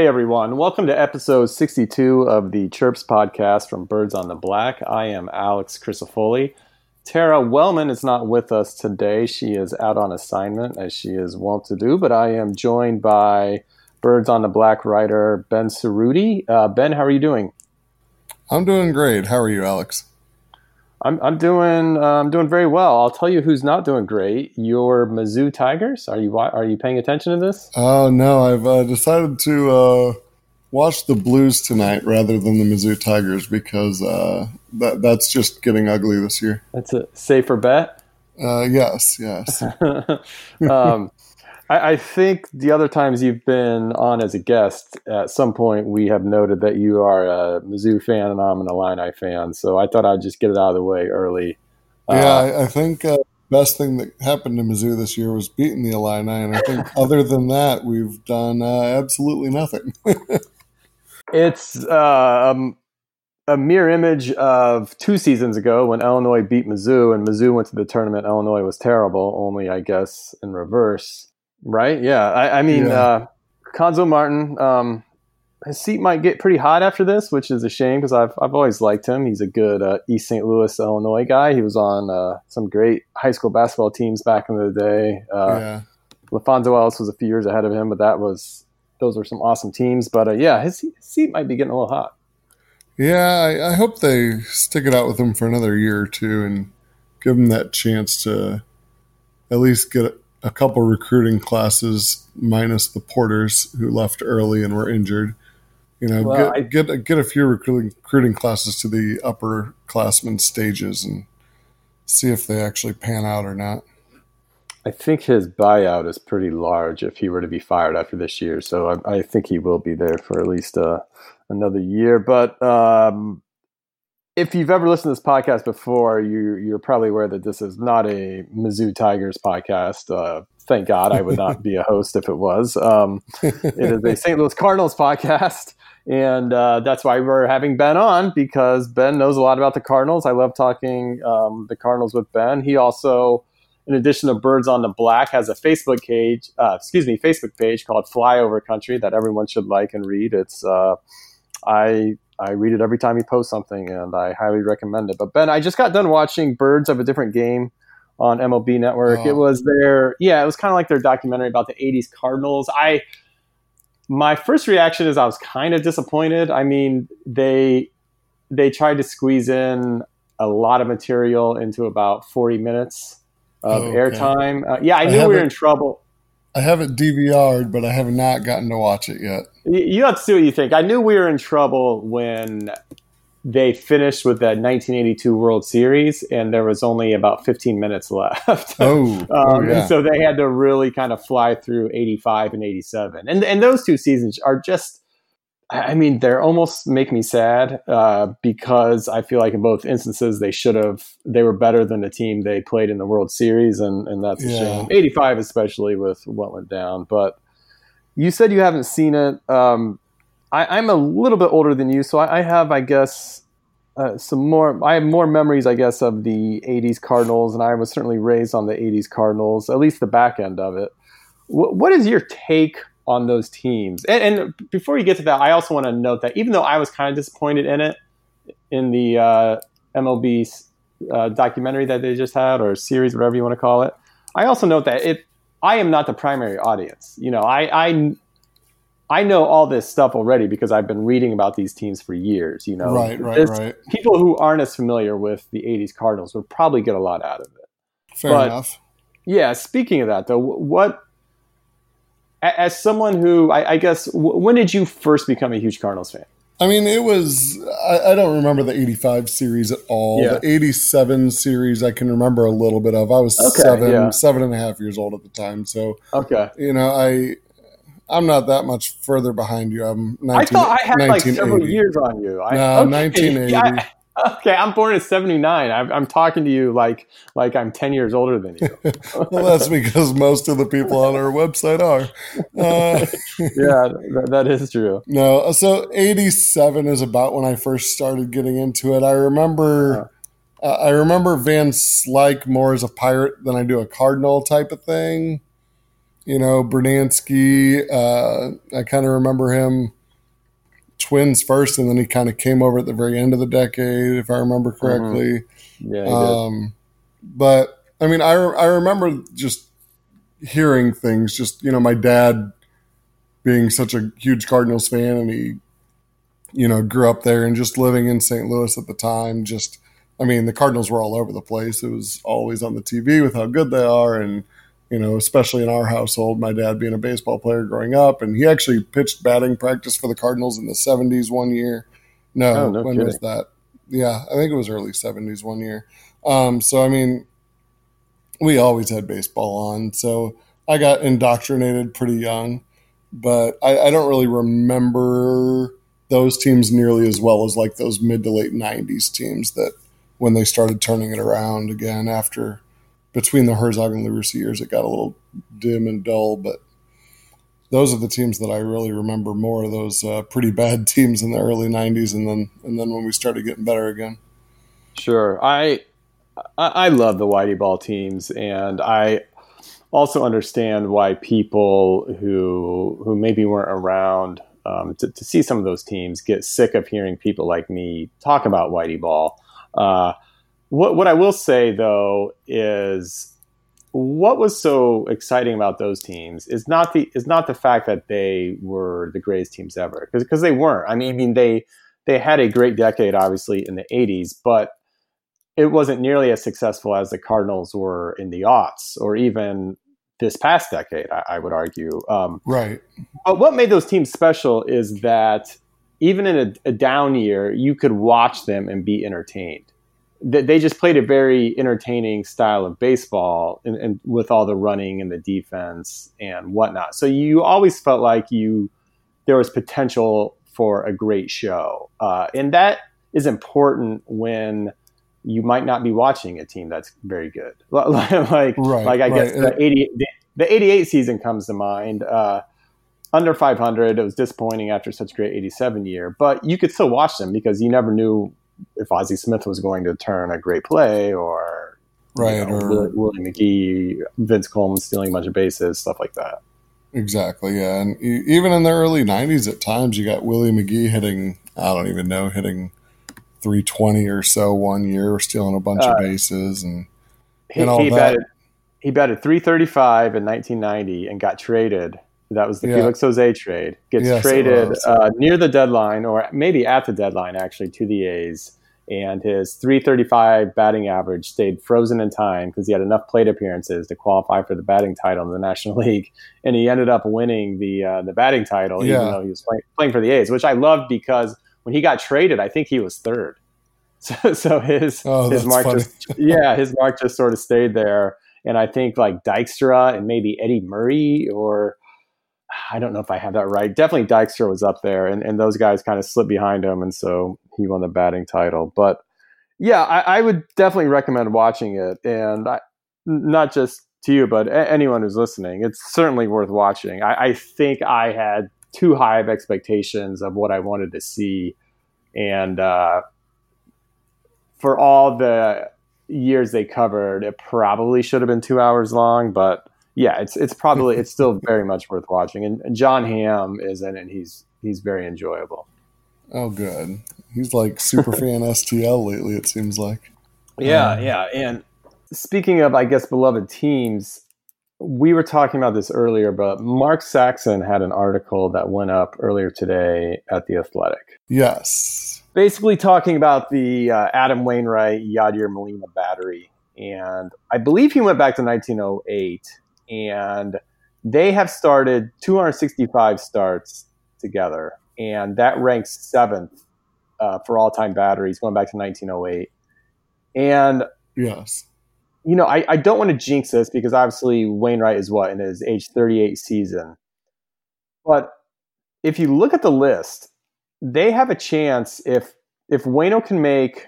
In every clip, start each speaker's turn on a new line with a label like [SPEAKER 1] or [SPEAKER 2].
[SPEAKER 1] Hey everyone, welcome to episode 62 of the Chirps podcast from Birds on the Bat. I am Alex Crisafulli. Tara Wellman is not with us today. She is out on assignment as she is wont to do, but I am joined by Birds on the Bat writer Ben Cerruti. Uh, ben, how are you doing?
[SPEAKER 2] I'm doing great. How are you, Alex?
[SPEAKER 1] I'm, I'm doing uh, I'm doing very well. I'll tell you who's not doing great. Your Mizzou Tigers. Are you are you paying attention to this?
[SPEAKER 2] Oh no, I've uh, decided to uh, watch the Blues tonight rather than the Mizzou Tigers because uh, that that's just getting ugly this year.
[SPEAKER 1] That's a safer bet.
[SPEAKER 2] Uh, yes, yes.
[SPEAKER 1] um, I, I, think the other times you've been on as a guest, at some point we have noted that you are a Mizzou fan and I'm an Illini fan. So I thought I'd just get it out of the way early.
[SPEAKER 2] Yeah, uh, I, I, think uh, best thing that happened to Mizzou this year was beating the Illini, and I think other than that, we've done uh, absolutely nothing.
[SPEAKER 1] it's uh, um, a mirror image of two seasons ago when Illinois beat Mizzou, and Mizzou went to the tournament. Illinois was terrible, only I guess in reverse. Right? Yeah. I, I mean, yeah. Uh, Cuonzo Martin, um, his seat might get pretty hot after this, which is a shame because I've I've always liked him. He's a good uh, East St. Louis, Illinois guy. He was on uh, some great high school basketball teams back in the day. Uh, yeah. LaPhonso Ellis was a few years ahead of him, but that was those were some awesome teams. But uh, yeah, his, his, seat might be getting a little hot.
[SPEAKER 2] Yeah, I, I hope they stick it out with him for another year or two and give him that chance to at least get a couple recruiting classes minus the porters who left early and were injured. You know, well, get, I, get get a few recruiting recruiting classes to the upper classmen stages and see if they actually pan out or not.
[SPEAKER 1] I think his buyout is pretty large if he were to be fired after this year. So I, I think he will be there for at least uh, another year. But um, if you've ever listened to this podcast before, you, you're probably aware that this is not a Mizzou Tigers podcast. Uh, thank God I would not be a host if it was. Um, it is a St. Louis Cardinals podcast. And uh, that's why we're having Ben on because Ben knows a lot about the Cardinals. I love talking um, the Cardinals with Ben. He also, in addition to Birds on the Bat, has a Facebook page. Uh, excuse me, Facebook page called Flyover Country that everyone should like and read. It's uh, I I read it every time he posts something, and I highly recommend it. But Ben, I just got done watching Birds of a Different Game on MLB Network. Oh. It was their yeah, it was kind of like their documentary about the '80s Cardinals. I my first reaction is I was kind of disappointed. I mean, they they tried to squeeze in a lot of material into about 40 minutes of oh, okay. airtime. Uh, yeah, I knew I we were in trouble.
[SPEAKER 2] I have it DVR'd, but I have not gotten to watch it yet.
[SPEAKER 1] You have to see what you think. I knew we were in trouble when they finished with that 1982 World Series, and there was only about 15 minutes left.
[SPEAKER 2] Oh, um, oh yeah.
[SPEAKER 1] so they had to really kind of fly through 85 and 87, and and those two seasons are just I mean, they're almost make me sad uh, because I feel like in both instances they should have they were better than the team they played in the World Series, and and that's a shame. Eighty five, especially with what went down. But you said you haven't seen it. Um, I, am a little bit older than you, so I, I have, I guess, uh, some more. I have more memories, I guess, of the '80s Cardinals, and I was certainly raised on the '80s Cardinals, at least the back end of it. W- what is your take on those teams. And, and, before you get to that, I also want to note that even though I was kind of disappointed in it, in the uh, MLB uh, documentary that they just had or series, whatever you want to call it, I also note that it. I am not the primary audience. You know, I, I I know all this stuff already because I've been reading about these teams for years. You know,
[SPEAKER 2] right, right, right.
[SPEAKER 1] People who aren't as familiar with the '80s Cardinals would probably get a lot out of it.
[SPEAKER 2] Fair but, enough.
[SPEAKER 1] Yeah. Speaking of that, though, what as someone who I, I guess when did you first become a huge Cardinals fan?
[SPEAKER 2] I mean, it was, I, I, don't remember the 85 series at all. Yeah. The 87 series, I can remember a little bit of. I was okay, seven, yeah. seven and a half years old at the time. So,
[SPEAKER 1] okay.
[SPEAKER 2] You know, I, I'm not that much further behind you. I'm 19,
[SPEAKER 1] I thought I had like several years on you. I,
[SPEAKER 2] no, okay. 1980. Yeah,
[SPEAKER 1] Okay, I'm born in '79. I'm, I'm, talking to you like like I'm 10 years older than you.
[SPEAKER 2] well, that's because most of the people on our website are.
[SPEAKER 1] Uh, yeah, that, that is true.
[SPEAKER 2] No, so '87 is about when I first started getting into it. I remember. Uh, I remember Van Slyke more as a pirate than I do a cardinal type of thing. you know, Brunansky. Uh, I kind of remember him Twins first, and then he kind of came over at the very end of the decade, if I remember mm-hmm. correctly.
[SPEAKER 1] Mm-hmm. Yeah. Um,
[SPEAKER 2] but I mean, I I remember just hearing things. Just you know, my dad being such a huge Cardinals fan, and he you know grew up there, and just living in St. Louis at the time. Just I mean, the Cardinals were all over the place. It was always on the TV with how good they are, and you know, especially in our household, my dad being a baseball player growing up, and he actually pitched batting practice for the Cardinals in the '70s one year. No, oh, no when kidding. was that? Yeah, I think it was early '70s one year. Um, so I mean, we always had baseball on, so I got indoctrinated pretty young, but I, I don't really remember those teams nearly as well as like those mid to late '90s teams that when they started turning it around again after between the Herzog and Russa years, it got a little dim and dull. But those are the teams that I really remember more. Those uh, pretty bad teams in the early '90s, and then and then when we started getting better again.
[SPEAKER 1] Sure, I I love the Whitey Ball teams, and I also understand why people who who maybe weren't around um, to, to, see some of those teams get sick of hearing people like me talk about Whitey Ball. Uh, what, what I will say though is what was so exciting about those teams is not the is not the fact that they were the greatest teams ever because because they weren't. I mean, I mean they they had a great decade obviously in the 80s, but it wasn't nearly as successful as the Cardinals were in the aughts or even this past decade. I, I would argue. Um,
[SPEAKER 2] right.
[SPEAKER 1] But what made those teams special is that even in a, a down year, you could watch them and be entertained they just played a very entertaining style of baseball and, and, with all the running and the defense and whatnot. So you always felt like you there was potential for a great show, uh, and that is important when you might not be watching a team that's very good. like right, like I right. guess the eighty the, the eighty eight season comes to mind. Uh, under 500 it was disappointing after such a great 87 year but you could still watch them because you never knew if Ozzie Smith was going to turn a great play or
[SPEAKER 2] right you know, or
[SPEAKER 1] Willie McGee, Vince Coleman stealing a bunch of bases, stuff like that.
[SPEAKER 2] Exactly, yeah, and even in the early '90s, at times you got Willie McGee hitting I don't even know hitting 320 or so one year, stealing a bunch uh, of bases and
[SPEAKER 1] he, and all he that. Batted, he batted 335 in 1990 and got traded that was the yeah. Felix Jose trade. Gets yes, traded uh, near the deadline, or maybe at the deadline, actually, to the A's. And his 335 batting average stayed frozen in time because he had enough plate appearances to qualify for the batting title in the National League. And he ended up winning the uh, the batting title, yeah. even though he was play- playing for the A's, which I loved because when he got traded, I think he was third. So, so his oh, his mark funny. just yeah his mark just sort of stayed there. And I think like Dykstra and maybe Eddie Murray or I don't know if I have that right. Definitely Dykstra was up there, and, and those guys kind of slipped behind him, and so he won the batting title. But yeah, I, I would definitely recommend watching it, and I, not just to you, but a- anyone who's listening. It's certainly worth watching. I, I think I had too high of expectations of what I wanted to see, and uh, for all the years they covered, it probably should have been two hours long, but yeah, it's it's probably it's still very much worth watching. And, and Jon Hamm is in it. And he's he's very enjoyable.
[SPEAKER 2] Oh, good. He's like super fan STL lately. It seems like.
[SPEAKER 1] Yeah, um, yeah. And speaking of, I guess, beloved teams, we were talking about this earlier, but Mark Saxon had an article that went up earlier today at the Athletic.
[SPEAKER 2] Yes.
[SPEAKER 1] Basically, talking about the uh, Adam Wainwright Yadier Molina battery, and I believe he went back to 1908 and they have started 265 starts together, and that ranks seventh uh, for all-time batteries going back to 1908. And
[SPEAKER 2] yes,
[SPEAKER 1] you know, I, I don't want to jinx this because obviously Wainwright is what in his age 38 season, but if you look at the list, they have a chance if if Wayno can make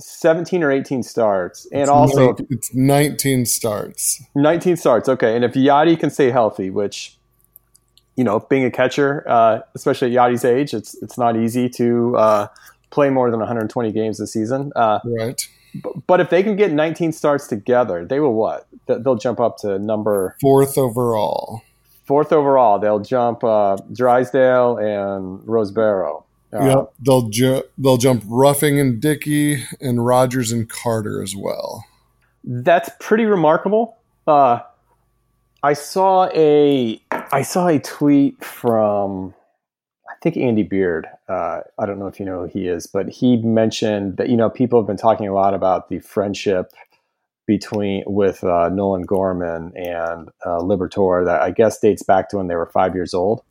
[SPEAKER 1] 17 or 18 starts. And
[SPEAKER 2] it's
[SPEAKER 1] also,
[SPEAKER 2] it's 19 starts.
[SPEAKER 1] 19 starts. Okay. And if Yadi can stay healthy, which, you know, being a catcher, uh, especially at Yadi's age, it's, it's not easy to uh, play more than 120 games this season. Uh,
[SPEAKER 2] right.
[SPEAKER 1] But, but if they can get 19 starts together, they will what? they'll jump up to number
[SPEAKER 2] fourth overall.
[SPEAKER 1] Fourth overall, they'll jump uh, Drysdale and Roseboro.
[SPEAKER 2] Uh, yep, they'll ju- they'll jump Ruffing and Dickey and Rogers and Carter as well.
[SPEAKER 1] That's pretty remarkable. Uh, I saw a I saw a tweet from I think Andy Beard. Uh, I don't know if you know who he is, but he mentioned that you know people have been talking a lot about the friendship between with uh, Nolan Gorman and uh, Liberatore that I guess dates back to when they were five years old.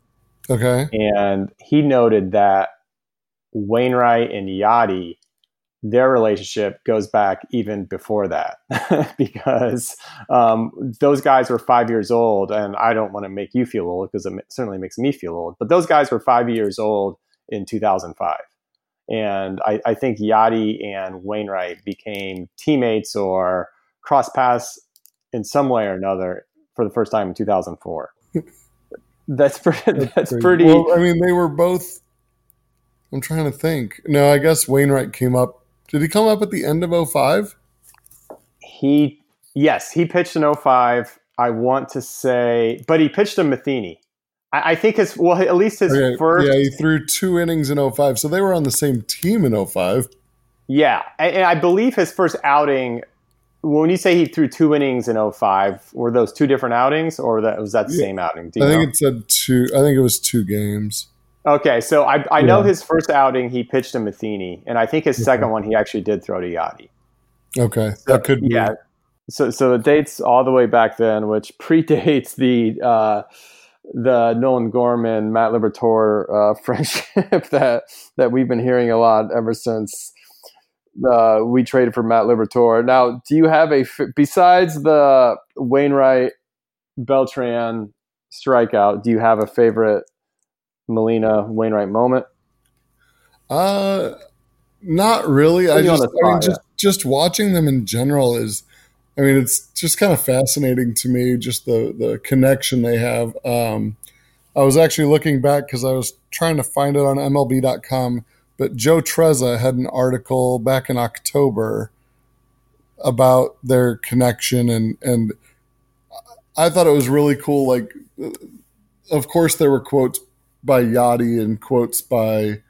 [SPEAKER 2] Okay,
[SPEAKER 1] and he noted that Wainwright and Yadi, their relationship goes back even before that because um, those guys were five years old, and I don't want to make you feel old because it certainly makes me feel old. But those guys were five years old in 2005. And I, I think Yadi and Wainwright became teammates or cross paths in some way or another for the first time in 2004. that's pretty. That's, that's pretty.
[SPEAKER 2] Well, I mean, they were both I'm trying to think. No, I guess Wainwright came up. Did he come up at the end of 05?
[SPEAKER 1] He, yes, he pitched in 05. I want to say, but he pitched to Matheny. I, I think his, well, at least his okay, first.
[SPEAKER 2] Yeah, he threw two innings in 05. So they were on the same team in 05.
[SPEAKER 1] Yeah. And I believe his first outing, when you say he threw two innings in 05, were those two different outings or that was that the yeah. same outing?
[SPEAKER 2] I think know? it said two. I think it was two games.
[SPEAKER 1] Okay, so I, I know his first outing he pitched to Matheny, and I think his second one he actually did throw to Yadi.
[SPEAKER 2] Okay, so, that could be.
[SPEAKER 1] Yeah. So so it dates all the way back then, which predates the uh, the Nolan Gorman Matt Liberatore uh, friendship that that we've been hearing a lot ever since uh, we traded for Matt Liberatore. Now, do you have a besides the Wainwright Beltran strikeout? Do you have a favorite Molina Wainwright moment?
[SPEAKER 2] Uh, not really. I just, I mean, just just watching them in general is, I mean, it's just kind of fascinating to me. Just the the connection they have. Um, I was actually looking back because I was trying to find it on MLB.com, but Joe Trezza had an article back in October about their connection and and I thought it was really cool. Like, of course, there were quotes by Yadi and quotes by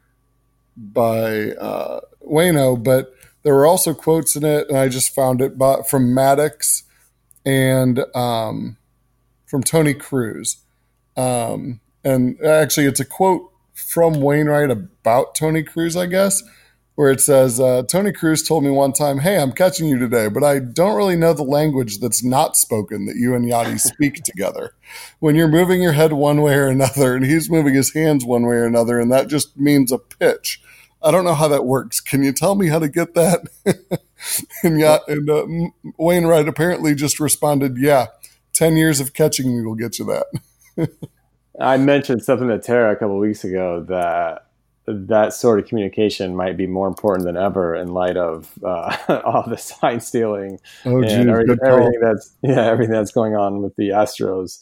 [SPEAKER 2] by uh, Wayno, but there were also quotes in it, and I just found it by, from Maddux and um, from Tony Cruz. Um, and actually, it's a quote from Wainwright about Tony Cruz, I guess where it says uh, Tony Cruz told me one time, "Hey, I'm catching you today, but I don't really know the language that's not spoken that you and Yadi speak together. When you're moving your head one way or another, and he's moving his hands one way or another, and that just means a pitch. I don't know how that works. Can you tell me how to get that?" and yeah, and uh, Wainwright apparently just responded, "Yeah, ten years of catching me will get you that."
[SPEAKER 1] I mentioned something to Tara a couple weeks ago that that sort of communication might be more important than ever in light of uh, all the sign stealing oh, and everything, everything, that's yeah everything that's going on with the Astros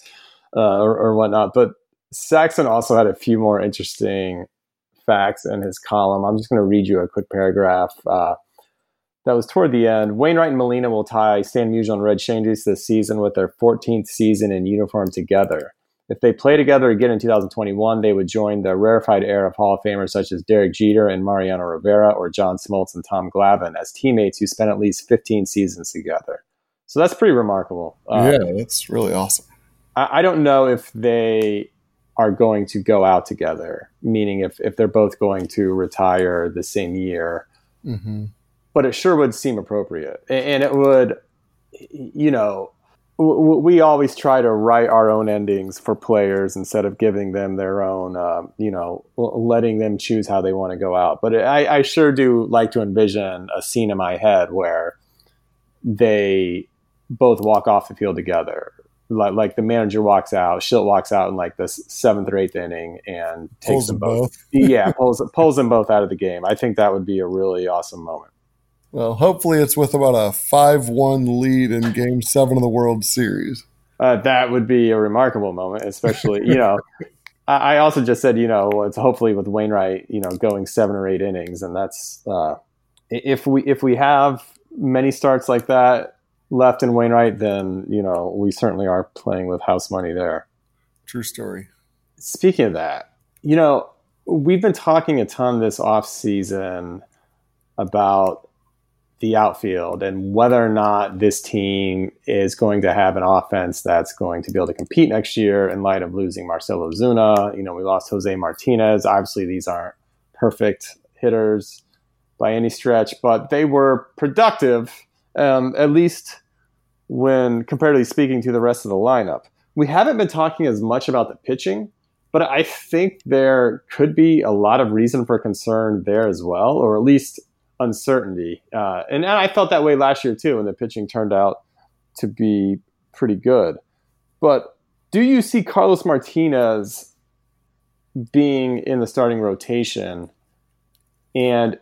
[SPEAKER 1] uh, or, or, whatnot. But Saxon also had a few more interesting facts in his column. I'm just going to read you a quick paragraph. Uh, that was toward the end. Wainwright and Molina will tie Stan Musial and Red Schoendienst this season with their 14th season in uniform together. If they play together again in 2021, they would join the rarefied air of Hall of Famers such as Derek Jeter and Mariano Rivera or John Smoltz and Tom Glavine as teammates who spent at least 15 seasons together. So that's pretty remarkable.
[SPEAKER 2] Um, yeah, that's really awesome.
[SPEAKER 1] I, I, don't know if they are going to go out together, meaning if, if they're both going to retire the same year. Mm-hmm. But it sure would seem appropriate. and, and it would, you know, we always try to write our own endings for players instead of giving them their own, uh, you know, letting them choose how they want to go out. But I, I, sure do like to envision a scene in my head where they both walk off the field together. Like, like the manager walks out, Shildt walks out in like the seventh or eighth inning and takes pulls them both. both. yeah, pulls pulls them both out of the game. I think that would be a really awesome moment.
[SPEAKER 2] Well, hopefully it's with about a 5 1 lead in game seven of the World Series.
[SPEAKER 1] Uh, that would be a remarkable moment, especially, you know. I also just said, you know, it's hopefully with Wainwright, you know, going seven or eight innings, and that's uh, if we if we have many starts like that left in Wainwright, then you know we certainly are playing with house money there.
[SPEAKER 2] True story.
[SPEAKER 1] Speaking of that, you know we've been talking a ton this off season about the outfield and whether or not this team is going to have an offense that's going to be able to compete next year in light of losing Marcell Ozuna. You know, we lost Jose Martinez. Obviously, these aren't perfect hitters by any stretch, but they were productive, um, at least when comparatively speaking to the rest of the lineup. We haven't been talking as much about the pitching, but I think there could be a lot of reason for concern there as well, or at least uncertainty. Uh, and I felt that way last year too, when the pitching turned out to be pretty good. But do you see Carlos Martinez being in the starting rotation? And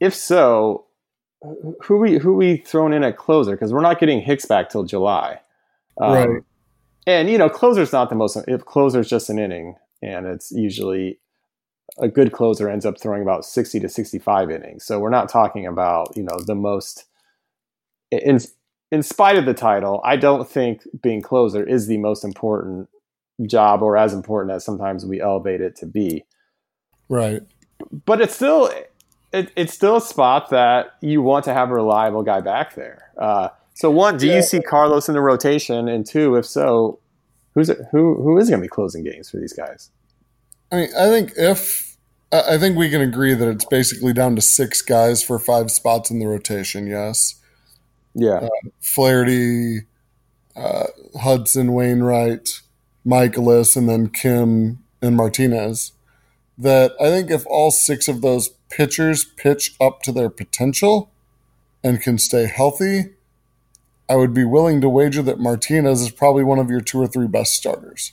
[SPEAKER 1] if so, who we who we thrown in at closer? Because we're not getting Hicks back till July.
[SPEAKER 2] Um, right.
[SPEAKER 1] And you know, closer's not the most. If closer's just an inning, and it's usually a good closer ends up throwing about 60 to 65 innings. So we're not talking about, you know, the most in in spite of the title, I don't think being closer is the most important job or as important as sometimes we elevate it to be.
[SPEAKER 2] Right.
[SPEAKER 1] But it's still it, it's still a spot that you want to have a reliable guy back there. Uh, so one, do yeah. you see Carlos in the rotation? And two, if so, who's it, who who is going to be closing games for these guys?
[SPEAKER 2] I mean, I think if I think we can agree that it's basically down to six guys for five spots in the rotation. Yes.
[SPEAKER 1] Yeah. Uh,
[SPEAKER 2] Flaherty, uh, Hudson, Wainwright, Mikolas, and then Kim and Martinez. That I think if all six of those pitchers pitch up to their potential and can stay healthy, I would be willing to wager that Martinez is probably one of your two or three best starters.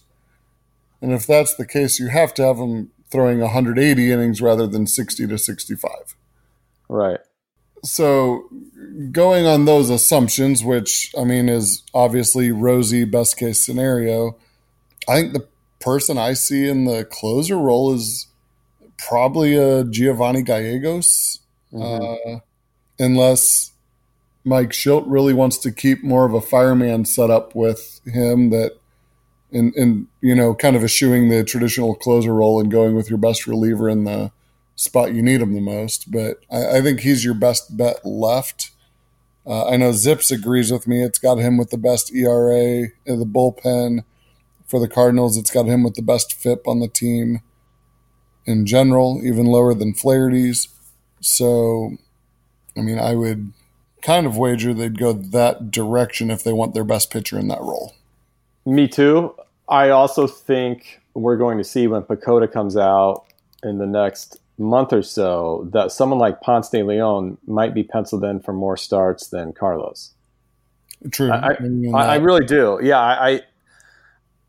[SPEAKER 2] And if that's the case, you have to have him throwing 180 innings rather than 60 to 65.
[SPEAKER 1] Right.
[SPEAKER 2] So, going on those assumptions, which I mean is obviously rosy best case scenario, I think the person I see in the closer role is probably a Giovanni Gallegos, mm-hmm. uh, unless Mike Shildt really wants to keep more of a fireman setup with him that and and you know kind of eschewing the traditional closer role and going with your best reliever in the spot you need him the most. But I, I think he's your best bet left. Uh, I know ZiPS agrees with me. It's got him with the best ERA in the bullpen for the Cardinals. It's got him with the best FIP on the team in general, even lower than Flaherty's. So, I mean, I would kind of wager they'd go that direction if they want their best pitcher in that role.
[SPEAKER 1] Me too. I also think we're going to see when PECOTA comes out in the next month or so that someone like Ponce de Leon might be penciled in for more starts than Carlos.
[SPEAKER 2] True.
[SPEAKER 1] I, I, I really do. Yeah, I,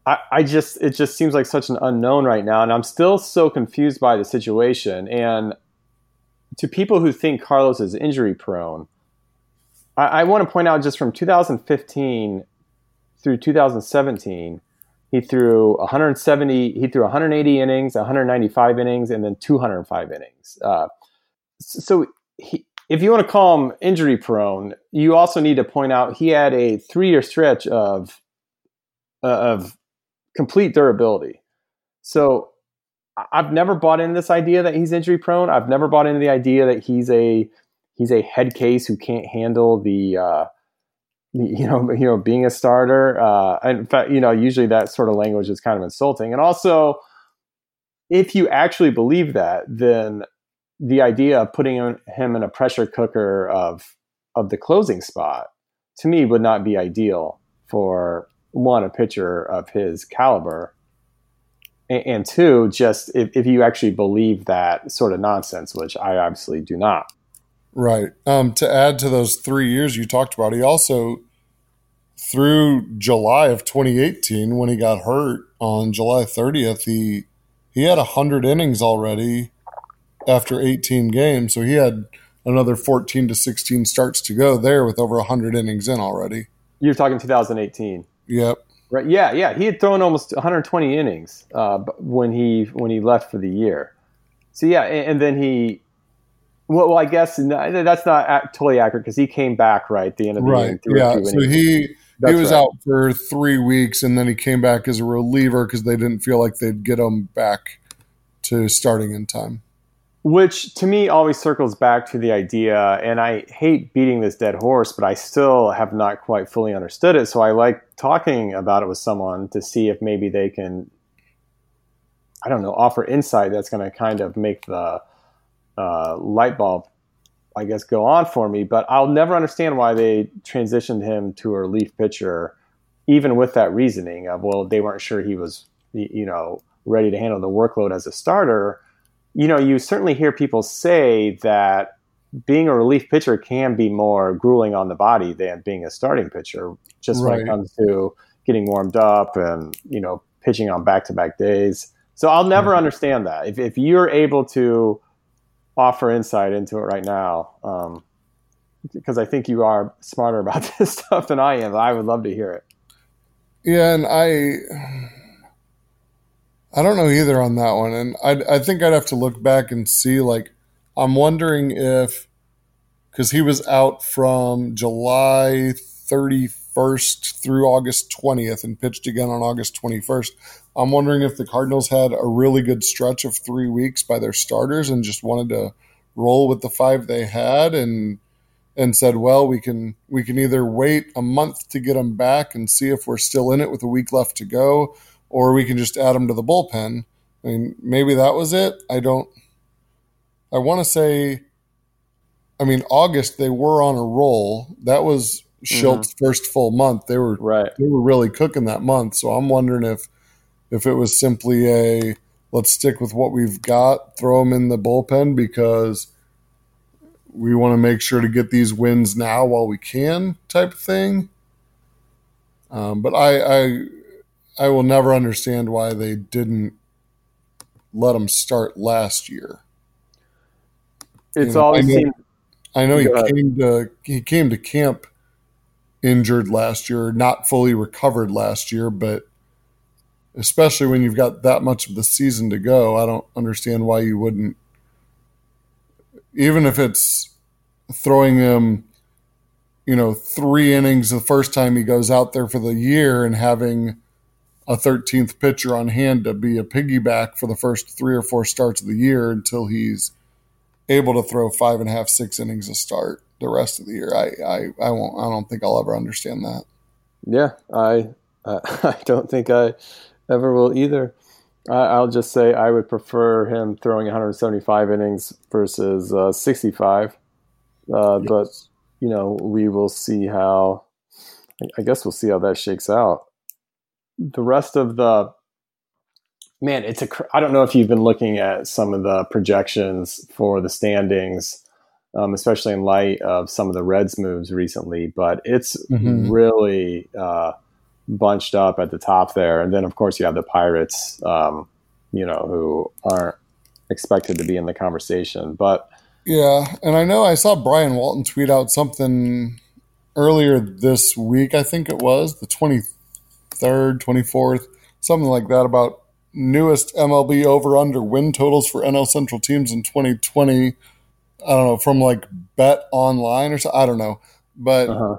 [SPEAKER 1] I, I just it just seems like such an unknown right now, and I'm still so confused by the situation. And to people who think Carlos is injury prone, I, I want to point out just from 2015 through 2017, he threw 170, he threw 180 innings, 195 innings, and then 205 innings. Uh, so he, if you want to call him injury prone, you also need to point out he had a three year stretch of uh, of complete durability. So I've never bought into this idea that he's injury prone. I've never bought into the idea that he's a he's a head case who can't handle the uh, you know, you know, being a starter. Uh, in fact, you know, usually that sort of language is kind of insulting. And also, if you actually believe that, then the idea of putting him in a pressure cooker of of the closing spot to me would not be ideal for one a pitcher of his caliber and, and two just if, if you actually believe that sort of nonsense which i obviously do not
[SPEAKER 2] Right. Um, to add to those three years you talked about, he also, through July of 2018, when he got hurt on July 30th, he he had 100 innings already after 18 games. So he had another 14 to 16 starts to go there with over 100 innings in already.
[SPEAKER 1] You're talking 2018.
[SPEAKER 2] Yep.
[SPEAKER 1] Right. Yeah. Yeah. He had thrown almost 120 innings uh, when he when he left for the year. So yeah, and, and then he Well, I guess that's not totally accurate because he came back right at the end of the
[SPEAKER 2] right.
[SPEAKER 1] year.
[SPEAKER 2] Yeah, so he
[SPEAKER 1] That's
[SPEAKER 2] he was
[SPEAKER 1] right.
[SPEAKER 2] out for three weeks, and then he came back as a reliever because they didn't feel like they'd get him back to starting in time.
[SPEAKER 1] Which to me always circles back to the idea, and I hate beating this dead horse, but I still have not quite fully understood it. So I like talking about it with someone to see if maybe they can, I don't know, offer insight that's going to kind of make the uh, light bulb, I guess, go on for me. But I'll never understand why they transitioned him to a relief pitcher, even with that reasoning of, well, they weren't sure he was, you know, ready to handle the workload as a starter you know, you certainly hear people say that being a relief pitcher can be more grueling on the body than being a starting pitcher, just when it comes to getting warmed up and, you know, pitching on back to back days. So I'll never
[SPEAKER 2] Mhm.
[SPEAKER 1] understand that. If, if you're able to offer insight into it right now, um, because I think you are smarter about this stuff than I am, I would love to hear it.
[SPEAKER 2] Yeah, and I I don't know either on that one, and I I think I'd have to look back and see. Like, I'm wondering if because he was out from July 31st through August 20th and pitched again on August 21st. I'm wondering if the Cardinals had a really good stretch of three weeks by their starters and just wanted to roll with the five they had and and said, well, we can we can either wait a month to get them back and see if we're still in it with a week left to go, or we can just add them to the bullpen. I mean, maybe that was it. I don't. I want to say. I mean, August they were on a roll. That was mm-hmm. Shildt's first full month. They were
[SPEAKER 1] Right.
[SPEAKER 2] they were really cooking that month. So I'm wondering if if it was simply a let's stick with what we've got, throw them in the bullpen because we want to make sure to get these wins now while we can type of thing. Um, but I, I I will never understand why they didn't let him start last year.
[SPEAKER 1] It's
[SPEAKER 2] You know,
[SPEAKER 1] always
[SPEAKER 2] I know-
[SPEAKER 1] seemed
[SPEAKER 2] I know he
[SPEAKER 1] ahead.
[SPEAKER 2] came to he came to camp injured last year, not fully recovered last year, but especially when you've got that much of the season to go, I don't understand why you wouldn't even if it's throwing him you know, three innings the first time he goes out there for the year and having a 13th pitcher on hand to be a piggyback for the first three or four starts of the year until he's able to throw five and a half, six innings a start the rest of the year. I, I, I won't, I don't think I'll ever understand that.
[SPEAKER 1] Yeah, I uh, I don't think I ever will either. I, I'll just say I would prefer him throwing 175 innings versus uh, 65. Uh, But you know, we will see how. I guess we'll see how that shakes out. The rest of the man, it's a. I don't know if you've been looking at some of the projections for the standings, um, especially in light of some of the Reds moves recently, but it's
[SPEAKER 2] Mhm.
[SPEAKER 1] really uh, bunched up at the top there. And then, of course, you have the Pirates, um, you know, who aren't expected to be in the conversation. But
[SPEAKER 2] Yeah, and I know I saw Brian Walton tweet out something earlier this week. I think it was the twenty third, twenty fourth, something like that about newest MLB over under win totals for NL Central teams in twenty twenty. I don't know from like Bet Online or so. I don't know, but
[SPEAKER 1] uh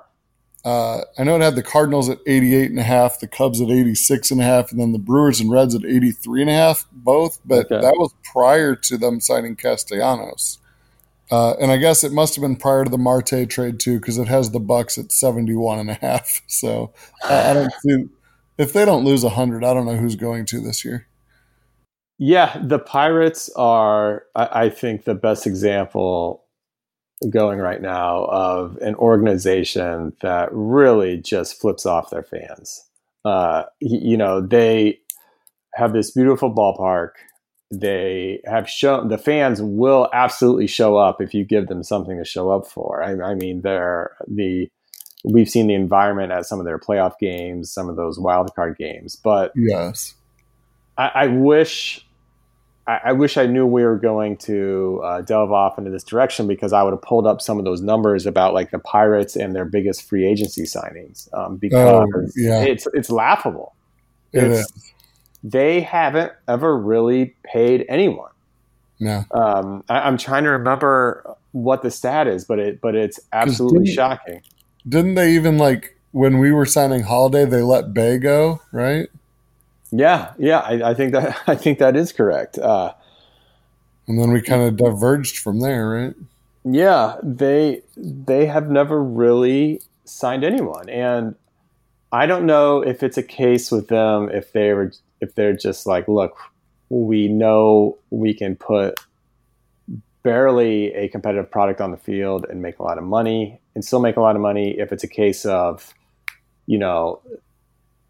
[SPEAKER 2] uh, I know it had the Cardinals at 88 and a half, the Cubs at 86 and a half, and then the Brewers and Reds at 83 and a half, both. But
[SPEAKER 1] Okay.
[SPEAKER 2] that was prior to them signing Castellanos. Uh, and I guess it must have been prior to the Marte trade too, because it has the Bucs at 71 and a half. So I, I don't see if they don't lose 100, I don't know who's going to this year.
[SPEAKER 1] yeah, the Pirates are, I, I think, the best example going right now of an organization that really just flips off their fans. Uh, you know, they have this beautiful ballpark. They have shown the fans will absolutely show up if you give them something to show up for. I, I mean, they're the we've seen the environment at some of their playoff games, some of those wild card games, but
[SPEAKER 2] Yes.
[SPEAKER 1] I, I wish I, I wish I knew we were going to uh, delve off into this direction because I would have pulled up some of those numbers about like the Pirates and their biggest free agency signings um, because
[SPEAKER 2] Oh, yeah.
[SPEAKER 1] it's it's laughable.
[SPEAKER 2] It
[SPEAKER 1] It's-
[SPEAKER 2] is.
[SPEAKER 1] They haven't ever really paid anyone.
[SPEAKER 2] No.
[SPEAKER 1] Um, I, I'm trying to remember what the stat is, but it but it's absolutely
[SPEAKER 2] didn't-
[SPEAKER 1] shocking.
[SPEAKER 2] Didn't they even like when we were signing Holliday, they let Bay go, right?
[SPEAKER 1] Yeah, yeah, I, I think that I think that is correct. Uh,
[SPEAKER 2] And then we kind of diverged from there, right?
[SPEAKER 1] yeah, they they have never really signed anyone, and I don't know if it's a case with them if they were if they're just like, look, we know we can put barely a competitive product on the field and make a lot of money and still make a lot of money if it's a case of you know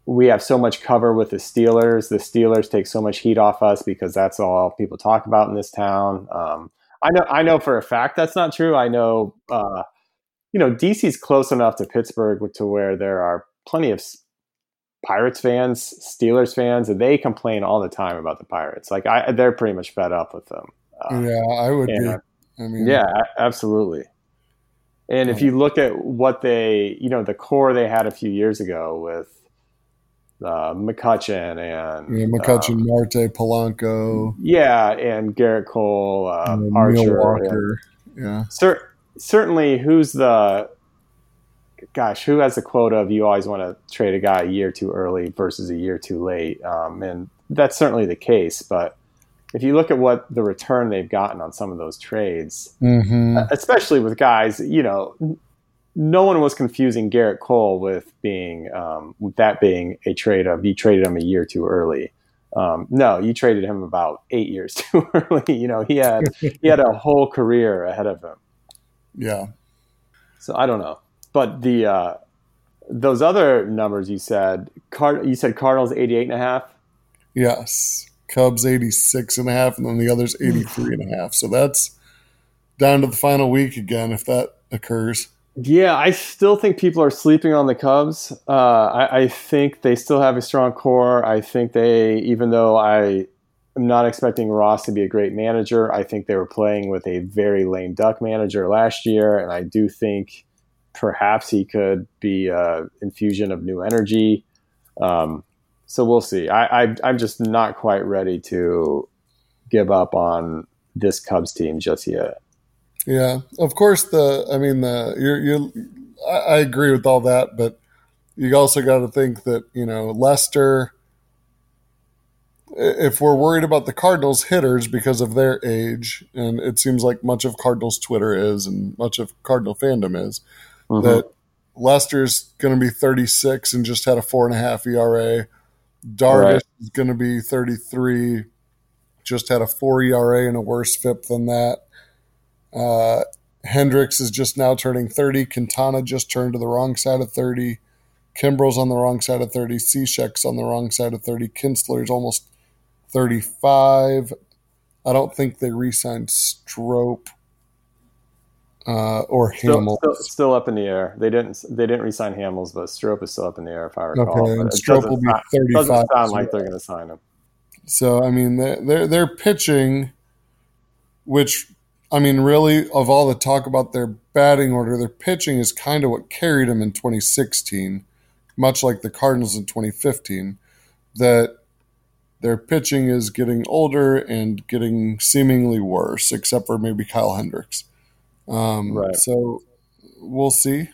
[SPEAKER 1] we have so much cover with the Steelers. The Steelers take so much heat off us because that's all people talk about in this town. Um, I know, I know for a fact that's not true. I know, uh, you know, DC's close enough to Pittsburgh to where there are plenty of Pirates fans, Steelers fans, and they complain all the time about the Pirates. Like, I, they're pretty much fed up with them. Uh,
[SPEAKER 2] yeah, I would
[SPEAKER 1] and,
[SPEAKER 2] be. I mean,
[SPEAKER 1] yeah, absolutely. And if you look at what they, you know, the core they had a few years ago with uh, McCutcheon and
[SPEAKER 2] yeah, McCutcheon,
[SPEAKER 1] um,
[SPEAKER 2] Marte, Polanco,
[SPEAKER 1] yeah, and Gerrit Cole, uh,
[SPEAKER 2] Neil
[SPEAKER 1] Archer, and-
[SPEAKER 2] Walker. Yeah.
[SPEAKER 1] cer- certainly, who's the gosh? Who has the quota of you always want to trade a guy a year too early versus a year too late? Um, and that's certainly the case. But if you look at what the return they've gotten on some of those trades,
[SPEAKER 2] mm-hmm.
[SPEAKER 1] especially with guys, you know, no one was confusing Gerrit Cole with being um, with that being a trade of you traded him a year too early. Um, no, you traded him about eight years too early. You know, he had he had a whole career ahead of him.
[SPEAKER 2] Yeah.
[SPEAKER 1] So I don't know, but the uh, those other numbers you said, Card- you said Cardinals 88 and a half.
[SPEAKER 2] Yes. Cubs 86 and a half, and then the others 83 and a half. So that's down to the final week again, if that occurs.
[SPEAKER 1] Yeah, I still think people are sleeping on the Cubs. Uh, I, I think they still have a strong core. I think they, even though I am not expecting Ross to be a great manager, I think they were playing with a very lame duck manager last year, and I do think perhaps he could be an infusion of new energy. Um, so we'll see. I, I, I'm just not quite ready to give up on this Cubs team just yet.
[SPEAKER 2] Yeah, of course. The I mean, the you're you. I, I agree with all that, but you also got to think that you know Lester. If we're worried about the Cardinals hitters because of their age, and it seems like much of Cardinals Twitter is, and much of Cardinal fandom is, mm-hmm. that Lester's going to be 36 and just had a four and a half ERA. Darvish
[SPEAKER 1] Right.
[SPEAKER 2] is going to be 33, just had a four ERA and a worse FIP than that. Uh, Hendricks is just now turning 30. Quintana just turned to the wrong side of 30. Kimbrel's on the wrong side of 30. Cishek's on the wrong side of 30. Kintzler's almost 35. I don't think they re signed Strop uh, or
[SPEAKER 1] Still,
[SPEAKER 2] Hamels.
[SPEAKER 1] still, still up in the air. They didn't. They didn't resign Hamels, but Strop is still up in the air, if I recall.
[SPEAKER 2] Okay,
[SPEAKER 1] Strop
[SPEAKER 2] will be 35.
[SPEAKER 1] Doesn't sound like they're going to sign him.
[SPEAKER 2] So I mean, they're, they're they're pitching, which I mean, really, of all the talk about their batting order, their pitching is kind of what carried them in 2016, much like the Cardinals in 2015. That their pitching is getting older and getting seemingly worse, except for maybe Kyle Hendricks. Um,
[SPEAKER 1] Right.
[SPEAKER 2] So we'll see,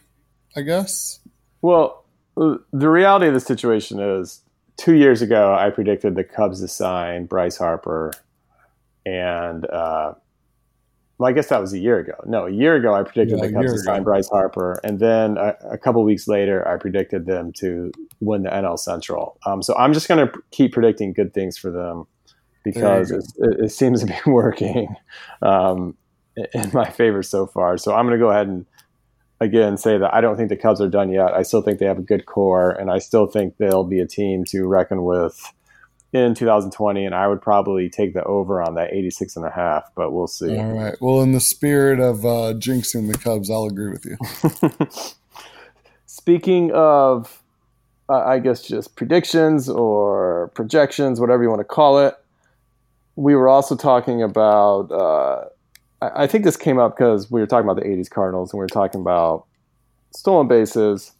[SPEAKER 2] I guess.
[SPEAKER 1] Well, the reality of the situation is, two years ago, I predicted the Cubs to sign Bryce Harper, and uh, well, I guess that was a year ago. No, a year ago, I predicted
[SPEAKER 2] Yeah,
[SPEAKER 1] the Cubs to sign. Bryce Harper, and then a, a couple weeks later, I predicted them to win the NL Central. Um, so I'm just going to keep predicting good things for them because it, it seems to be working um, in my favor so far. So I'm going to go ahead and again say that I don't think the Cubs are done yet. I still think they have a good core, and I still think they'll be a team to reckon with in 2020. And I would probably take the over on that 86 and a half, but we'll see.
[SPEAKER 2] All right. Well, in the spirit of uh, jinxing the Cubs, I'll agree with you.
[SPEAKER 1] Speaking of, uh, I guess just predictions or projections, whatever you want to call it, we were also talking about. Uh, I I think this came up because we were talking about the '80s Cardinals and we were talking about stolen bases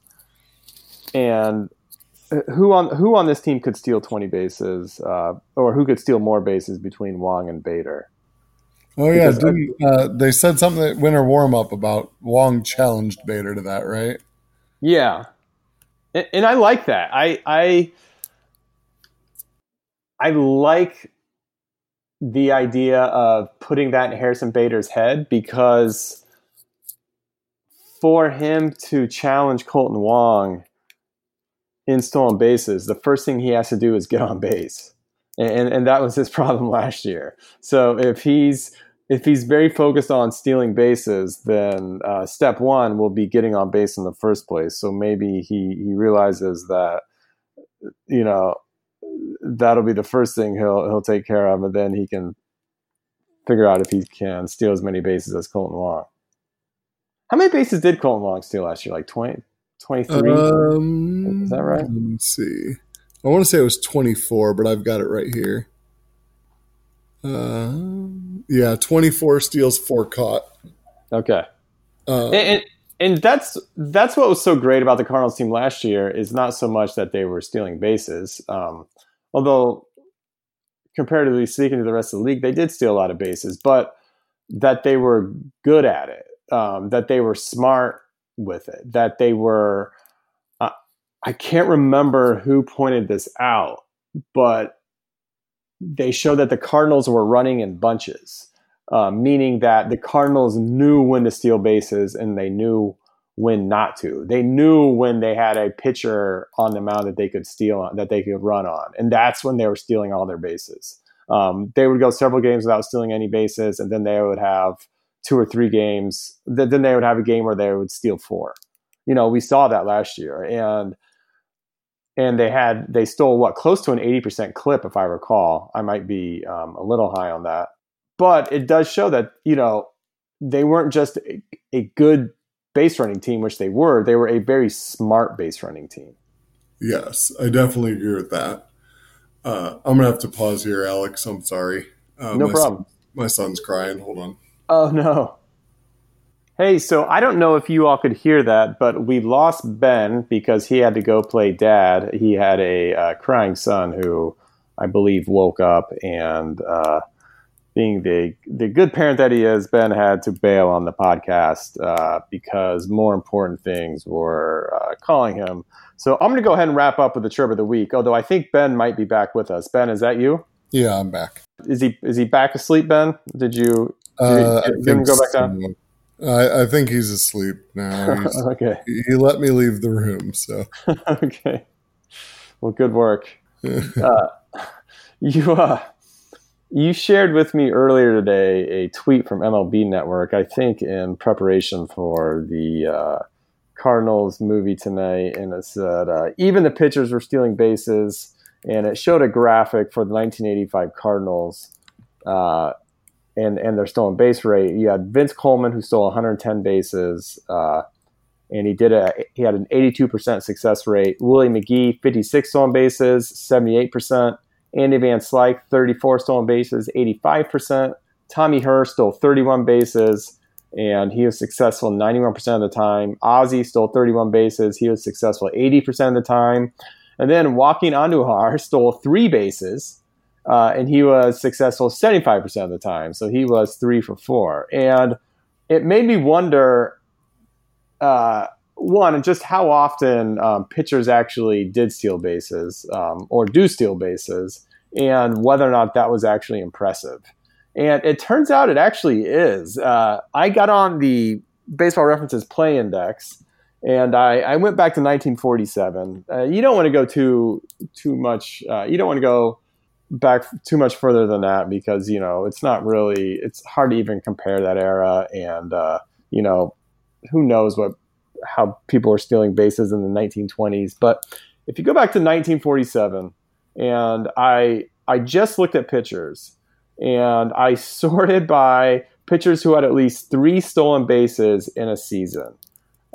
[SPEAKER 1] and who on who on this team could steal 20 bases uh, or who could steal more bases between Wong and Bader.
[SPEAKER 2] Oh yeah, didn't uh, they said something at winter warm up about Wong challenged Bader to that, right?
[SPEAKER 1] Yeah, and, and I like that. I I I like the idea of putting that in Harrison Bader's head because for him to challenge Kolten Wong in stolen bases, the first thing he has to do is get on base. And, and that was his problem last year. So if he's if he's very focused on stealing bases, then uh, step one will be getting on base in the first place. So maybe he he realizes that you know that'll be the first thing he'll he'll take care of, and then he can figure out if he can steal as many bases as Kolten Wong. How many bases did Kolten Wong steal last year? Like 20, 23? Um, Is that right?
[SPEAKER 2] Let me see. I want to say it was 24, but I've got it right here. Uh, yeah, 24 steals, four caught.
[SPEAKER 1] Okay. Uh, and, and, and that's that's what was so great about the Cardinals team last year is not so much that they were stealing bases, um, although comparatively speaking to the rest of the league, they did steal a lot of bases, but that they were good at it, um, that they were smart with it, that they were. Uh, I can't remember who pointed this out, but they showed that the Cardinals were running in bunches, uh, meaning that the Cardinals knew when to steal bases and they knew when not to. They knew when they had a pitcher on the mound that they could steal on, that they could run on, and that's when they were stealing all their bases. Um, they would go several games without stealing any bases, and then they would have two or three games. Then they would have a game where they would steal four. You know, we saw that last year, and and they had they stole what close to an 80% clip if i recall. I might be um, a little high on that. But it does show that you know they weren't just a, a, good base running team which they were they were a very smart base running team.
[SPEAKER 2] Yes i definitely agree with that. Uh, i'm gonna have to pause here alex. I'm sorry.
[SPEAKER 1] Uh, no
[SPEAKER 2] my
[SPEAKER 1] problem.
[SPEAKER 2] son, my son's crying. Hold on
[SPEAKER 1] oh no Hey, so I don't know if you all could hear that, but we lost Ben because he had to go play dad. He had a uh, crying son who I believe woke up, and uh, being the the good parent that he is, Ben had to bail on the podcast uh, because more important things were uh, calling him. So I'm going to go ahead and wrap up with the chirp of the week. Although I think Ben might be back with us. Ben, is that you?
[SPEAKER 2] Yeah, I'm back.
[SPEAKER 1] Is he is he back asleep, Ben? Did you? Did
[SPEAKER 2] uh, him go back down? I, I think he's asleep now. He's,
[SPEAKER 1] okay.
[SPEAKER 2] He, let me leave the room. So.
[SPEAKER 1] okay. Well, good work. uh, you uh, you shared with me earlier today a tweet from MLB Network. I think in preparation for the uh, Cardinals movie tonight, and it said uh, even the pitchers were stealing bases, and it showed a graphic for the 1985 Cardinals. And and their stolen base rate. You had Vince Coleman who stole 110 bases, uh, and he did a he had an 82% success rate. Willie McGee 56 stolen bases, 78%. Andy Van Slyke 34 stolen bases, 85%. Tommy Herr stole 31 bases, and he was successful 91% of the time. Ozzie stole 31 bases, he was successful 80% of the time. And then Joaquin Andujar stole three bases uh, and he was successful 75% of the time. So he was three for four. And it made me wonder uh, one, just how often um, pitchers actually did steal bases um, or do steal bases, and whether or not that was actually impressive. And it turns out it actually is. Uh, I got on the Baseball References Play Index, and I, I went back to 1947. Uh, you don't want to go too too much. Uh, you don't want to go back too much further than that because you know it's not really it's hard to even compare that era and uh, you know who knows what how people are stealing bases in the 1920s but if you go back to 1947 and i i just looked at pitchers and i sorted by pitchers who had at least three stolen bases in a season.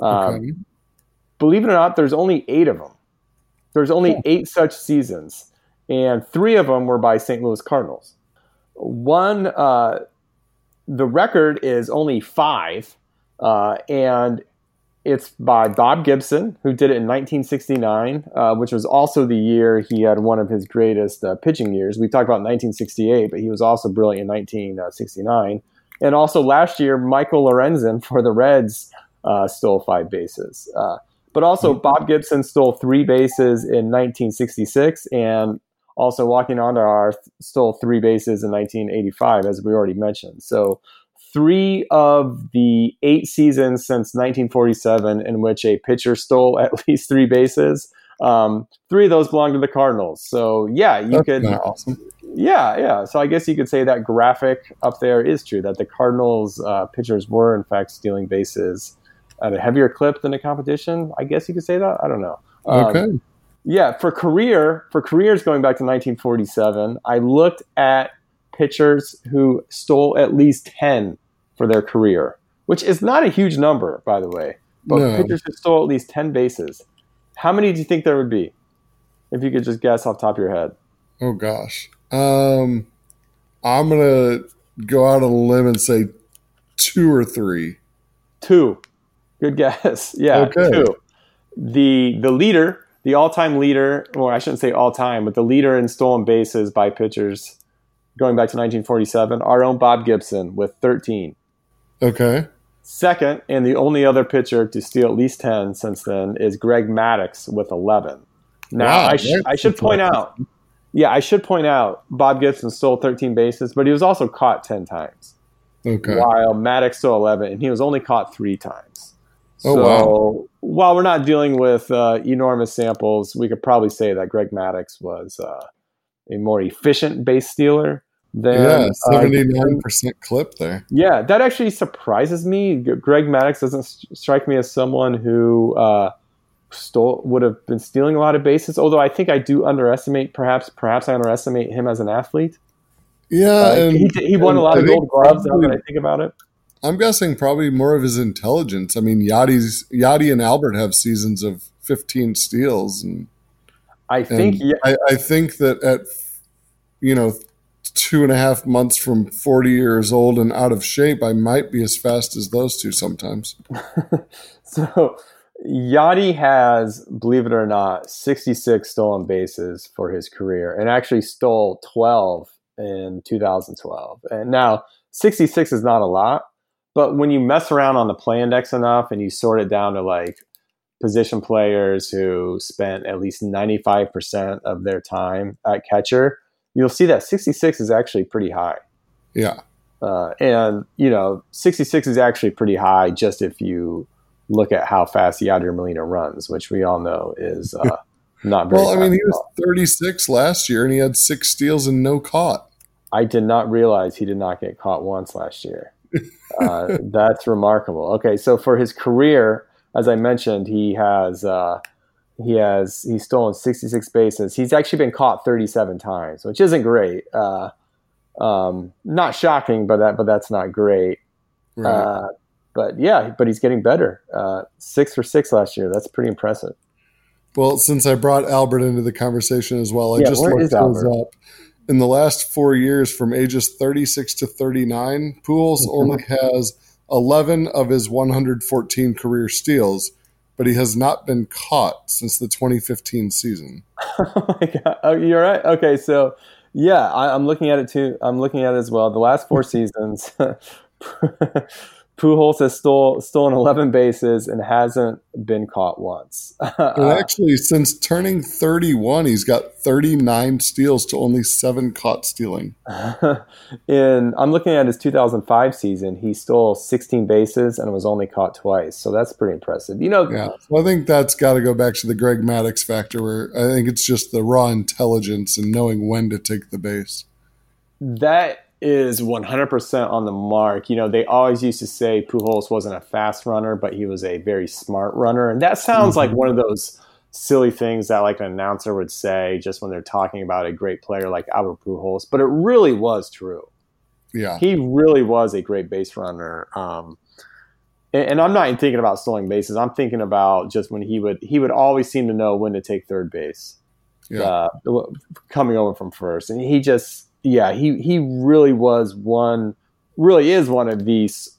[SPEAKER 1] Um, okay. believe it or not there's only eight of them there's only eight such seasons and three of them were by St. Louis Cardinals. One, uh, the record is only five, uh, and it's by Bob Gibson, who did it in 1969, uh, which was also the year he had one of his greatest uh, pitching years. We talked about 1968, but he was also brilliant in 1969. And also last year, Michael Lorenzen for the Reds uh, stole five bases. Uh, but also, Bob Gibson stole three bases in 1966, and also Joaquin Andujar stole three bases in 1985, as we already mentioned. So, three of the eight seasons since 1947 in which a pitcher stole at least three bases, um, three of those belong to the Cardinals. So, yeah, you
[SPEAKER 2] That's
[SPEAKER 1] could.
[SPEAKER 2] awesome.
[SPEAKER 1] Yeah, yeah. So I guess you could say that graphic up there is true that the Cardinals uh, pitchers were in fact stealing bases at a heavier clip than the competition. I guess you could say that. I don't know. Um,
[SPEAKER 2] Okay.
[SPEAKER 1] Yeah, for career, for careers going back to 1947, I looked at pitchers who stole at least 10 for their career, which is not a huge number, by the way. But
[SPEAKER 2] No.
[SPEAKER 1] pitchers who stole at least 10 bases. How many do you think there would be? If you could just guess off the top of your head.
[SPEAKER 2] Oh gosh. Um, I'm gonna go out on a limb and say two or three.
[SPEAKER 1] Two. Good guess. Yeah,
[SPEAKER 2] Okay.
[SPEAKER 1] two. The the leader, the all-time leader, or I shouldn't say all-time, but the leader in stolen bases by pitchers going back to 1947, our own Bob Gibson with 13.
[SPEAKER 2] Okay.
[SPEAKER 1] Second, and the only other pitcher to steal at least 10 since then is Greg Maddux with 11. Now,
[SPEAKER 2] Wow,
[SPEAKER 1] I, sh- I should point out, yeah, I should point out Bob Gibson stole 13 bases, but he was also caught 10 times
[SPEAKER 2] Okay.
[SPEAKER 1] while Maddux stole 11, and he was only caught three times.
[SPEAKER 2] Oh,
[SPEAKER 1] so
[SPEAKER 2] wow.
[SPEAKER 1] while we're not dealing with uh, enormous samples, we could probably say that Greg Maddux was uh, a more efficient base stealer than
[SPEAKER 2] Yeah,
[SPEAKER 1] uh,
[SPEAKER 2] seventy nine percent clip there.
[SPEAKER 1] yeah, that actually surprises me. Greg Maddux doesn't strike me as someone who uh, stole would have been stealing a lot of bases. Although I think I do underestimate, perhaps, perhaps I underestimate him as an athlete.
[SPEAKER 2] Yeah,
[SPEAKER 1] Uh,
[SPEAKER 2] and
[SPEAKER 1] he, he won a lot of gold gloves. Now that I think about it,
[SPEAKER 2] I'm guessing probably more of his intelligence. I mean, Yadi's Yadi and Albert have seasons of 15 steals, and,
[SPEAKER 1] I think
[SPEAKER 2] and I, I think that at you know two and a half months from 40 years old and out of shape, I might be as fast as those two sometimes.
[SPEAKER 1] So Yadi has, believe it or not, 66 stolen bases for his career and actually stole 12 in 2012. And now 66 is not a lot, but when you mess around on the play index enough and you sort it down to like position players who spent at least 95% of their time at catcher, you'll see that 66 is actually pretty high.
[SPEAKER 2] Yeah,
[SPEAKER 1] Uh, and you know, 66 is actually pretty high just if you look at how fast Yadier Molina runs, which we all know is uh, not very.
[SPEAKER 2] well, I mean, he was 36 last year, and he had six steals and no caught.
[SPEAKER 1] I did not realize he did not get caught once last year. Uh, that's remarkable. Okay, so for his career, as I mentioned, he has uh, he has he's stolen 66 bases. He's actually been caught 37 times, which isn't great. Uh, um, not shocking, but that but that's not great.
[SPEAKER 2] Right.
[SPEAKER 1] Uh, but yeah, but he's getting better. Uh, six for six last year. That's pretty impressive.
[SPEAKER 2] Well, since I brought Albert into the conversation as well, I
[SPEAKER 1] Yeah,
[SPEAKER 2] just looked
[SPEAKER 1] is
[SPEAKER 2] those
[SPEAKER 1] Albert?
[SPEAKER 2] up. In the last four years, from ages 36 to 39,
[SPEAKER 1] Pujols
[SPEAKER 2] only has 11 of his 114 career steals, but he has not been caught since the 2015 season.
[SPEAKER 1] oh my god! Oh, you're right. Okay, so yeah, I, I'm looking at it too. I'm looking at it as well. The last four seasons, Pujols has stole, stolen 11 bases and hasn't been caught once.
[SPEAKER 2] And actually, since turning 31, he's got 39 steals to only seven caught stealing.
[SPEAKER 1] in I'm looking at his 2005 season, he stole 16 bases and was only caught twice. So that's pretty impressive. You know,
[SPEAKER 2] Yeah. So I think that's got to go back to the Greg Maddux factor, where I think it's just the raw intelligence and knowing when to take the base.
[SPEAKER 1] That is 100% on the mark. You know, they always used to say Pujols wasn't a fast runner, but he was a very smart runner. And that sounds like one of those silly things that like an announcer would say just when they're talking about a great player like Albert Pujols, but it really was true.
[SPEAKER 2] Yeah.
[SPEAKER 1] He really was a great base runner. Um, and, and I'm not even thinking about stealing bases. I'm thinking about just when he would he would always seem to know when to take third base
[SPEAKER 2] Yeah.
[SPEAKER 1] uh, coming over from first, and he just yeah he he really was one really is one of these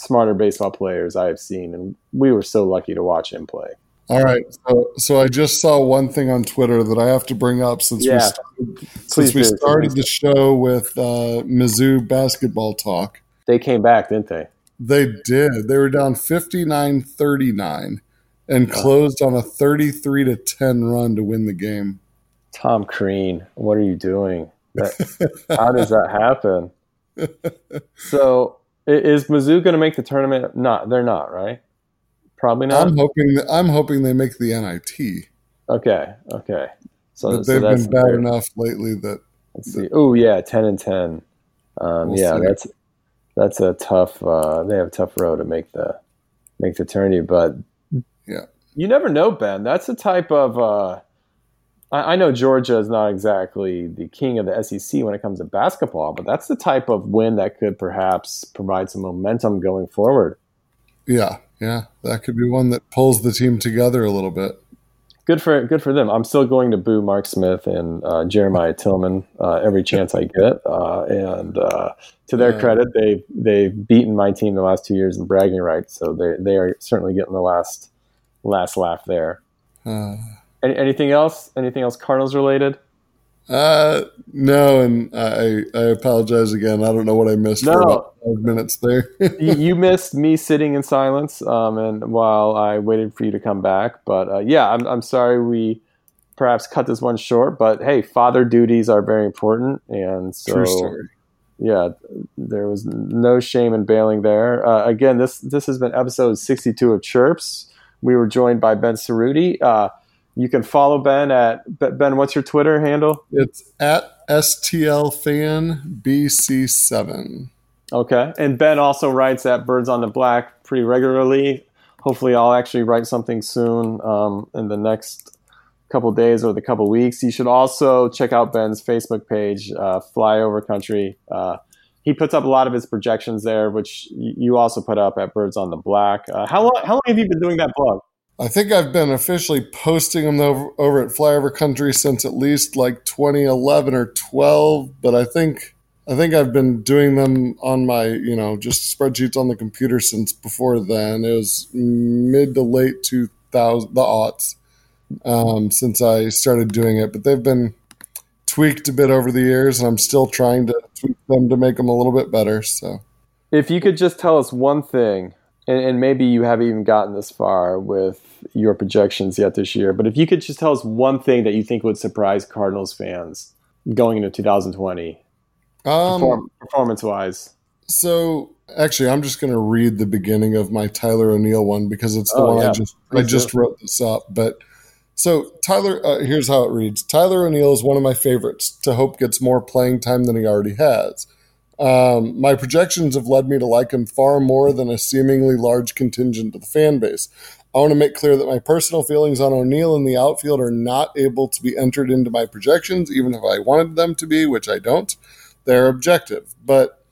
[SPEAKER 1] smarter baseball players I have seen, and we were so lucky to watch him play.
[SPEAKER 2] All right. So, so I just saw one thing on Twitter that I have to bring up since we started,
[SPEAKER 1] Please
[SPEAKER 2] since we started the show with uh, Mizzou basketball talk.
[SPEAKER 1] they came back, didn't they?
[SPEAKER 2] They did. They were down 59 39 and closed on a 33 to 10 run to win the game.
[SPEAKER 1] Tom Crean, what are you doing? That, how does that happen? So is Mizzou going to make the tournament? Not, they're not, right? Probably not.
[SPEAKER 2] I'm hoping that, I'm hoping they make the NIT.
[SPEAKER 1] Okay, okay. So,
[SPEAKER 2] but they've
[SPEAKER 1] so
[SPEAKER 2] been bad enough lately that.
[SPEAKER 1] Let's see. Oh yeah, ten and ten. Um, we'll yeah, see. that's that's a tough. Uh, they have a tough road to make the make the tourney, but
[SPEAKER 2] yeah,
[SPEAKER 1] you never know, Ben. That's the type of. Uh, I, I know Georgia is not exactly the king of the SEC when it comes to basketball, but that's the type of win that could perhaps provide some momentum going forward.
[SPEAKER 2] Yeah, yeah, that could be one that pulls the team together a little bit
[SPEAKER 1] good for good for them. I'm still going to boo Mark Smith and uh, Jeremiah Tilmon uh, every chance I get. Uh, and uh, to their credit, they they've beaten my team the last two years in bragging rights, so they they are certainly getting the last last laugh there. Any, anything else? Anything else Cardinals related?
[SPEAKER 2] Uh, no, and I I apologize again. I don't know what I missed no. for about five minutes there.
[SPEAKER 1] you missed me sitting in silence, um, and while I waited for you to come back. But uh, yeah, I'm I'm sorry we perhaps cut this one short. But hey, father duties are very important, and so yeah, there was no shame in bailing there. Uh, again, this this has been episode 62 of Chirps. We were joined by Ben Cerruti. Uh, you can follow Ben at Ben. What's your Twitter handle?
[SPEAKER 2] It's at STLFanBC7.
[SPEAKER 1] Okay, and Ben also writes at Birds on the Bat pretty regularly. Hopefully, I'll actually write something soon um, in the next couple days or the couple weeks. You should also check out Ben's Facebook page, uh, Flyover Country. Uh, he puts up a lot of his projections there, which you also put up at Birds on the Bat. Uh, how long? How long have you been doing that blog?
[SPEAKER 2] I think I've been officially posting them over, over at Flyover Country since at least like 2011 or 12. But I think I think I've been doing them on my you know just spreadsheets on the computer since before then. It was mid to late 2000 the aughts um, since I started doing it. But they've been tweaked a bit over the years, and I'm still trying to tweak them to make them a little bit better. So,
[SPEAKER 1] if you could just tell us one thing and, and, maybe you haven't even gotten this far with your projections yet this year, but if you could just tell us one thing that you think would surprise Cardinals fans going into 2020, um, perform, performance wise.
[SPEAKER 2] So actually, I'm just going to read the beginning of my Tyler O'Neill one because it's the oh, one yeah. I just I just wrote this up. But so Tyler, uh, here's how it reads: Tyler O'Neill is one of my favorites. To hope gets more playing time than he already has. Um, my projections have led me to like him far more than a seemingly large contingent of the fan base. I want to make clear that my personal feelings on O'Neill in the outfield are not able to be entered into my projections, even if I wanted them to be, which I don't. They're objective. But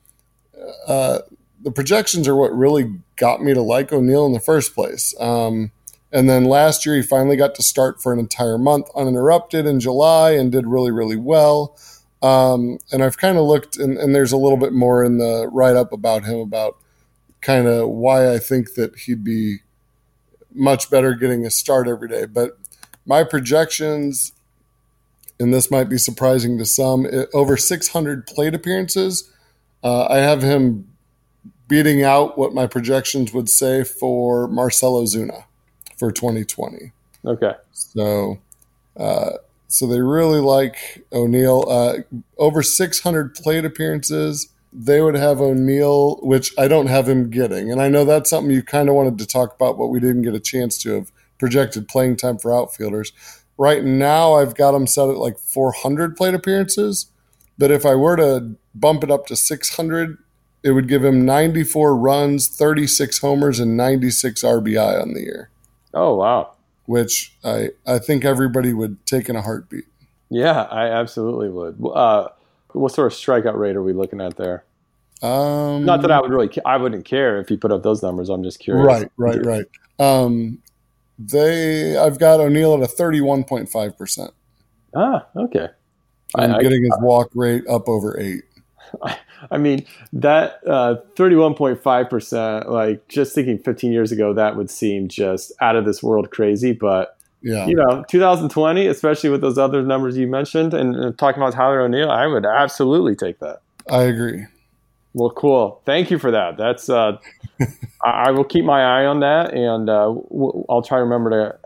[SPEAKER 2] uh, the projections are what really got me to like O'Neill in the first place. Um, and then last year, he finally got to start for an entire month uninterrupted in July and did really, really well. Um, and I've kind of looked, and, and, there's a little bit more in the write up about him about kind of why I think that he'd be much better getting a start every day. But my projections, and this might be surprising to some, over 600 plate appearances. Uh, I have him beating out what my projections would say for Marcell Ozuna for 2020.
[SPEAKER 1] Okay.
[SPEAKER 2] So, uh, so they really like O'Neill. Uh, over 600 plate appearances. They would have O'Neill, which I don't have him getting. And I know that's something you kind of wanted to talk about, but we didn't get a chance to have projected playing time for outfielders. Right now, I've got him set at like 400 plate appearances. But if I were to bump it up to 600, it would give him 94 runs, 36 homers, and 96 RBI on the year.
[SPEAKER 1] Oh, wow
[SPEAKER 2] which I I think everybody would take in a heartbeat.
[SPEAKER 1] Yeah, I absolutely would. Uh, what sort of strikeout rate are we looking at there?
[SPEAKER 2] Um,
[SPEAKER 1] Not that I would really, I wouldn't care if you put up those numbers. I'm just curious.
[SPEAKER 2] Right, right, right. Um, they, I've got O'Neill at a 31.5 percent.
[SPEAKER 1] Ah, okay.
[SPEAKER 2] I'm I, getting I, his walk rate up over eight.
[SPEAKER 1] I, I mean that uh, thirty-one point five percent. Like just thinking fifteen years ago, that would seem just out of this world crazy. But
[SPEAKER 2] yeah,
[SPEAKER 1] you know, 2020, especially with those other numbers you mentioned, and, and talking about Tyler O'Neill, I would absolutely take that.
[SPEAKER 2] I agree.
[SPEAKER 1] Well, cool. Thank you for that. That's uh, I, I will keep my eye on that, and uh, w- I'll try to remember to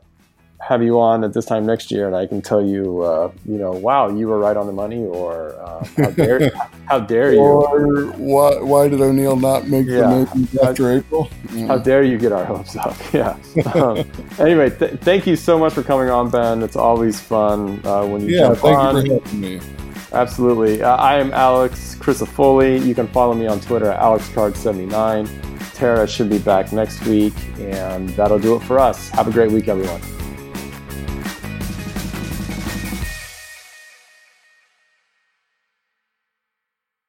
[SPEAKER 1] have you on at this time next year, and I can tell you, uh, you know, wow, you were right on the money, or uh, how dare, how dare you,
[SPEAKER 2] Or why, why did O'Neill not make
[SPEAKER 1] Yeah.
[SPEAKER 2] the Nathan after April?
[SPEAKER 1] how dare you get our hopes up? Yeah. Um, anyway, th- thank you so much for coming on, Ben. It's always fun uh, when you
[SPEAKER 2] Yeah,
[SPEAKER 1] jump
[SPEAKER 2] thank
[SPEAKER 1] on.
[SPEAKER 2] you for having me.
[SPEAKER 1] Absolutely. Uh, I am Alex Crisafoli. You can follow me on Twitter at AlexCard79. Tara should be back next week, and that'll do it for us. Have a great week, everyone.